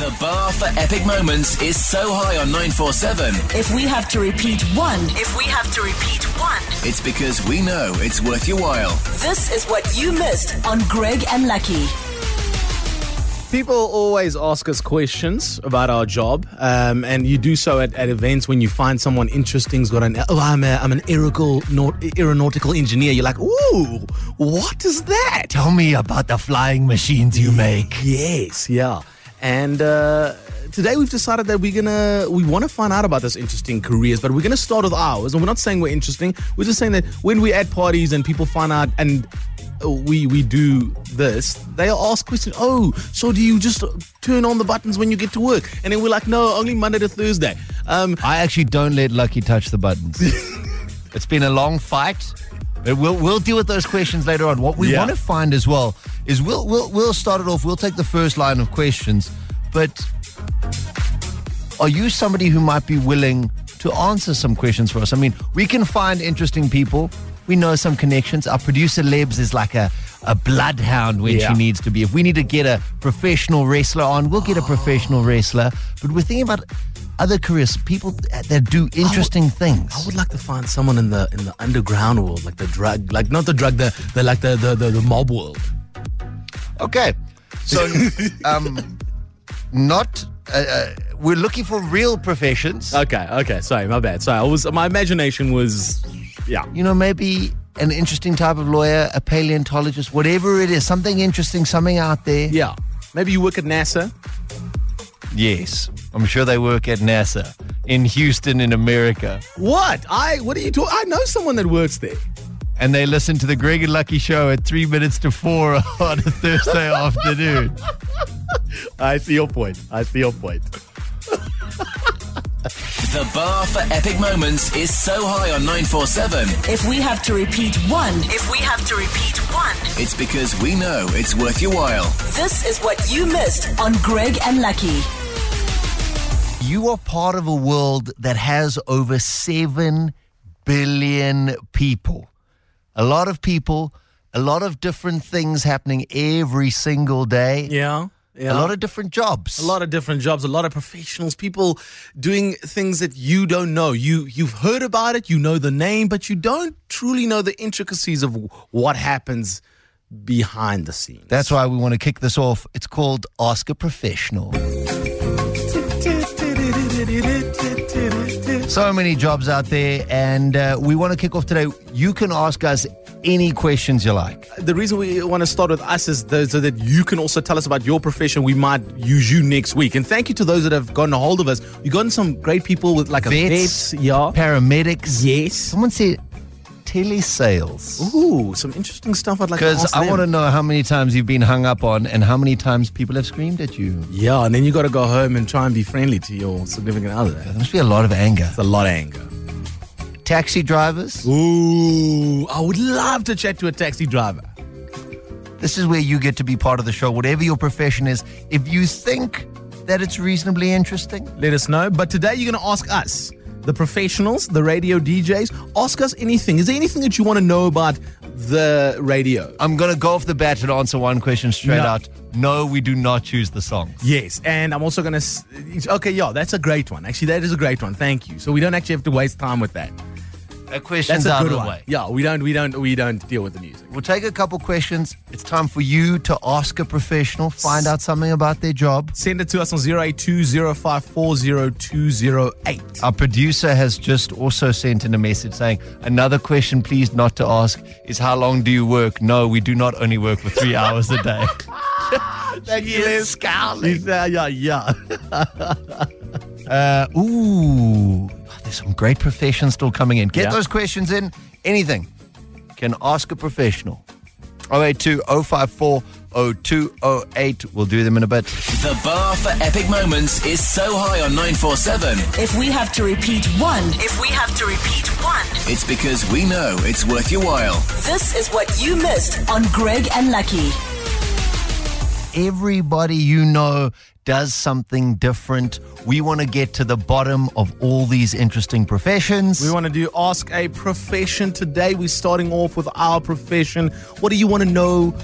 The bar for epic moments is so high on 947, If we have to repeat one, if we have to repeat one, it's because we know it's worth your while. this is what you missed on Greg and Lucky. People always ask us questions about our job, um, and you do so at, at events when you find someone interesting who's got an oh I'm a, I'm an aeronautical nau- aeronautical engineer. You're like, ooh, what is that? Tell me about the flying machines you make. Yes, yeah. And uh, today we've decided that we're gonna we want to find out about this interesting careers, but we're gonna start with ours. And we're not saying we're interesting. We're just saying that when we're at parties and people find out and uh, we we do this, they ask questions. Oh, so do you just turn on the buttons when you get to work? And then we're like, no, only Monday to Thursday. Um, I actually don't let Lucky touch the buttons. it's been a long fight. But we'll we'll deal with those questions later on. What we Yeah. want to find as well is we'll we'll we'll start it off. We'll take the first line of questions, but are you somebody who might be willing to answer some questions for us? I mean, we can find interesting people. We know some connections. Our producer Lebs is like a a bloodhound when Yeah. she needs to be. If we need to get a professional wrestler on, we'll get a professional wrestler. But we're thinking about other careers, people that do interesting things. I would like to find someone in the in the underground world, like the drug, like not the drug, the, the like the, the the the mob world. Okay. So, um, not, uh, uh, we're looking for real professions. Okay, okay. Sorry, my bad. Sorry, I was my imagination was, yeah. you know, maybe an interesting type of lawyer, a paleontologist, whatever it is, something interesting, something out there. Yeah. Maybe you work at NASA. Yes. I'm sure they work at NASA in Houston, in America. What? I what are you talking? I know someone that works there. And they listen to the Greg and Lucky show at three minutes to four on a Thursday afternoon. I see your point. I see your point. The bar for epic moments is so high on 947, If we have to repeat one, if we have to repeat one, it's because we know it's worth your while. this is what you missed on Greg and Lucky. You are part of a world that has over 7 billion people. A lot of people, a lot of different things happening every single day. Yeah. Yeah. A lot of different jobs. a lot of different jobs, a lot of professionals, people doing things that you don't know. You you've heard about it, you know the name, but you don't truly know the intricacies of what happens behind the scenes. That's why we want to kick this off. It's called Ask a Professional. So many jobs out there, and uh, we want to kick off today. You can ask us any questions you like. the reason we want to start with us is so that you can also tell us about your profession. We might use you next week. And thank you to those that have gotten a hold of us. We've gotten some great people with like a Vets, vet. Yeah. paramedics. Yes. Someone said telesales. Ooh, some interesting stuff I'd like to Because ask I them. want to know how many times you've been hung up on and how many times people have screamed at you. Yeah, and then you got to go home and try and be friendly to your significant other. There must be a lot of anger. It's a lot of anger. Taxi drivers, Ooh, I would love to chat to a taxi driver. this is where you get to be part of the show, whatever your profession is. If you think that it's reasonably interesting, Let us know. But today you're going to ask us, the professionals, the radio DJs, ask us anything. Is there anything that you want to know about the radio? I'm going to go off the bat and answer one question straight No. out. No, we do not choose the songs. Yes, and I'm also going to. Okay, yeah, that's a great one. Actually, that is a great one. Thank you. So we don't actually have to waste time with that. That question's That's a out good of the one. way. Yeah, we don't, we don't, we don't deal with the music. We'll take a couple questions. It's time for you to ask a professional, find out something about their job. Send it to us on 0820540208. Our producer has just also sent in a message saying, Another question, please, not to ask is how long do you work? No, we do not only work for three hours a day. She is scowling. Yeah, yeah, yeah. Uh, ooh, there's some great professions still coming in. Get Yeah. those questions in. Anything. Can ask a professional. 082 054 0208. We'll do them in a bit. The bar for epic moments is so high on 947, If we have to repeat one, if we have to repeat one, it's because we know it's worth your while. this is what you missed on Greg and Lucky. Everybody you know does something different. We want to get to the bottom of all these interesting professions. We want to do Ask a Profession today. We're starting off with our profession. What do you want to know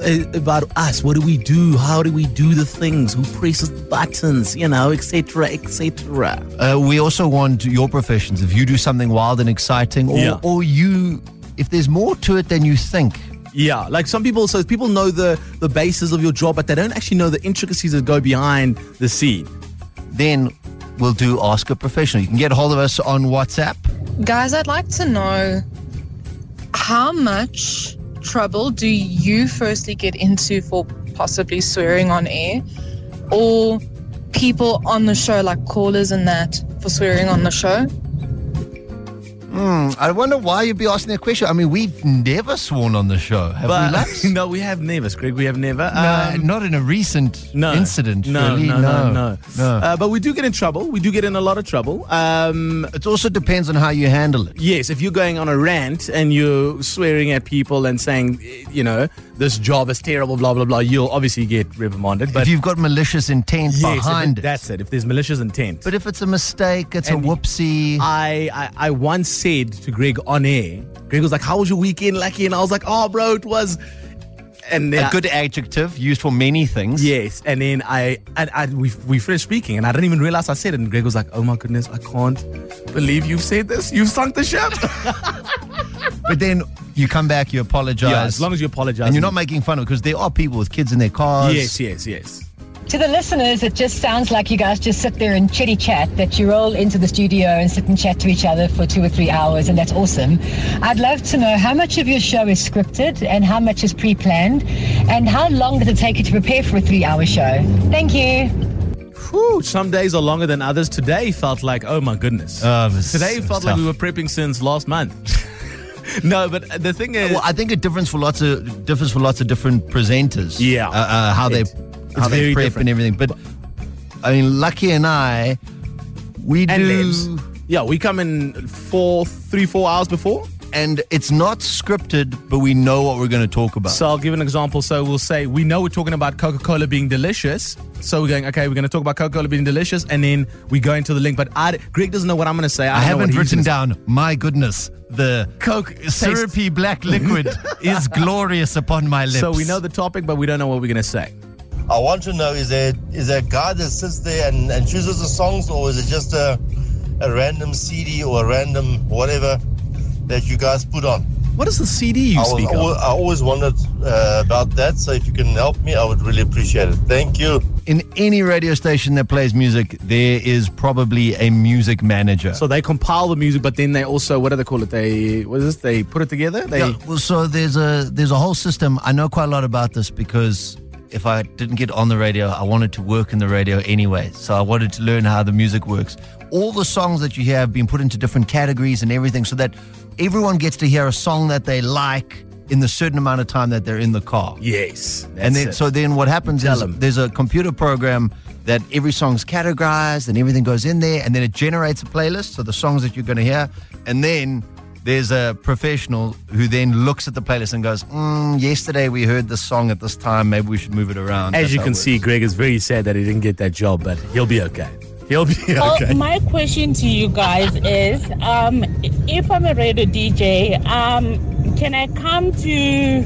uh, about us? What do we do? How do we do the things? Who presses the buttons? You know, etc., etc. Uh, we also want your professions. If you do something wild and exciting, or, Yeah. or you, if there's more to it than you think, Yeah, like some people. So people know the the basis of your job, but they don't actually know the intricacies that go behind the scene. then we'll do Ask a Professional. You can get a hold of us on WhatsApp. Guys, I'd like to know how much trouble do you firstly get into for possibly swearing on air or people on the show, like callers and that, for swearing on the show? I wonder why you'd be asking that question. I mean, we've never sworn on the show, have we, But Lux? no, we have never, Greg. We have never. No, Um, not in a recent no incident. No, really. no, no, no. no. Uh, but we do get in trouble. We do get in a lot of trouble. Um, it also depends on how you handle it. Yes, if you're going on a rant and you're swearing at people and saying, you know, this job is terrible, blah blah blah, you'll obviously get reprimanded. But if you've got malicious intent yes, behind it, it. that's it. If there's malicious intent. But if it's a mistake, it's And a whoopsie. I, I I once said to Greg on air, Greg was like, "How was your weekend, Lucky?" And I was like, "Oh, bro, it was." And then a I- good adjective used for many things. Yes, and then I, I, I we, we finished speaking, and I didn't even realize I said it. And Greg was like, "Oh my goodness, I can't believe you've said this. You've sunk the ship." But then you come back, you apologize. yeah, as long as you apologize, and you're not making fun of because there are people with kids in their cars. Yes, yes, yes. To the listeners, it just sounds like you guys just sit there and chitty chat, that you roll into the studio and sit and chat to each other for two or three hours, and that's awesome. I'd love to know how much of your show is scripted and how much is pre planned, and how long does it take you to prepare for a three hour show? Thank you. Whew, some days are longer than others. Today felt like, oh my goodness. It was- Today it was felt like we were prepping since last month. no, but the thing is, Well, I think it differs for lots of differs for lots of different presenters. Yeah. uh, uh, how they It- how they prep different. and everything. But I mean, Lucky and I, we and do, Lebs. Yeah, we come in four, three, four hours before. and it's not scripted, but we know what we're going to talk about. So I'll give an example. So we'll say we know we're talking about Coca Cola being delicious. So we're going, okay, we're going to talk about Coca Cola being delicious, and then we go into the link. But I, Greg doesn't know what I'm going to say. I what haven't written gonna say. down. My goodness, the Coke tastes- syrupy black liquid is glorious upon my lips. So we know the topic, but we don't know what we're going to say. I want to know is there is there a guy that sits there and, and chooses the songs or is it just a a random CD or a random whatever that you guys put on? What is the CD you I, was, speak I, of? I always wondered uh, about that. So if you can help me, I would really appreciate it. Thank you. in any radio station that plays music, there is probably a music manager. So they compile the music, but then they also what do they call it? They what is this? They put it together. They Yeah, well, so there's a there's a whole system. I know quite a lot about this because if I didn't get on the radio, I wanted to work in the radio anyway. So I wanted to learn how the music works. All the songs that you hear have been put into different categories and everything, so that everyone gets to hear a song that they like in the certain amount of time that they're in the car. yes, and then that's so then what happens Tell is 'em. there's a computer program that every song's categorized and everything goes in there and then it generates a playlist so the songs that you're going to hear and then there's a professional who then looks at the playlist and goes mm, yesterday we heard this song at this time maybe we should move it around as That's you can see. Greg is very sad that he didn't get that job, but he'll be okay. He'll be Oh, okay. my question to you guys is um, if I'm a radio DJ, um, can I come to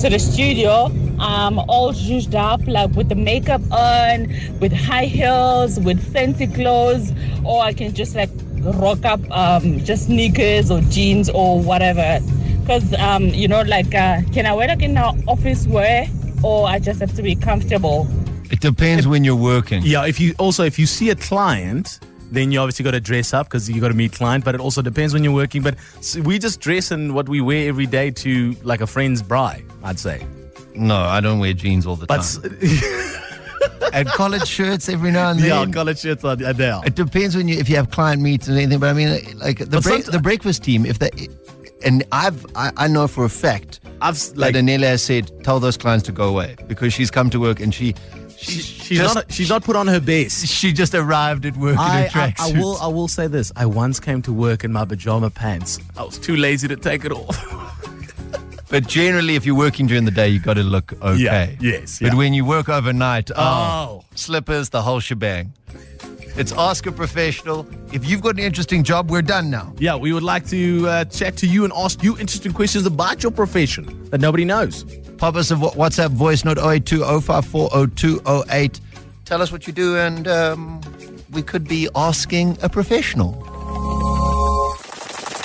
to the studio um, all zhuzhed up, like with the makeup on, with high heels, with fancy clothes, or I can just like rock up um, just sneakers or jeans or whatever? Because, um, you know, like, uh, can I wear like in the office wear or I just have to be comfortable? it depends when you're working Yeah, if you also if you see a client, then you obviously got to dress up because you got to meet client. But it also depends when you're working. But we just dress in what we wear every day to like a friend's bride. I'd say. no i don't wear jeans all the But time s- and collared shirts every now and then yeah, college shirts are are there. It depends when you if you have client meets and anything. But I mean, like the But break, the breakfast team, if they and I've I, I know for a fact I've like like Anele has said, tell those clients to go away because she's come to work and she she she's just, not she's not put on her best. she just arrived at work in I, her I. I will I will say this. I once came to work in my pajama pants. I was too lazy to take it off. But generally, if you're working during the day, you got to look okay. Yeah, yes, But yeah. when you work overnight, oh, Oh. slippers, the whole shebang. It's Ask a Professional. If you've got an interesting job, we're done now. Yeah, we would like to uh, chat to you and ask you interesting questions about your profession that nobody knows. Pop us a WhatsApp voice note 082 054 0208. Tell us what you do, and um, we could be asking a professional.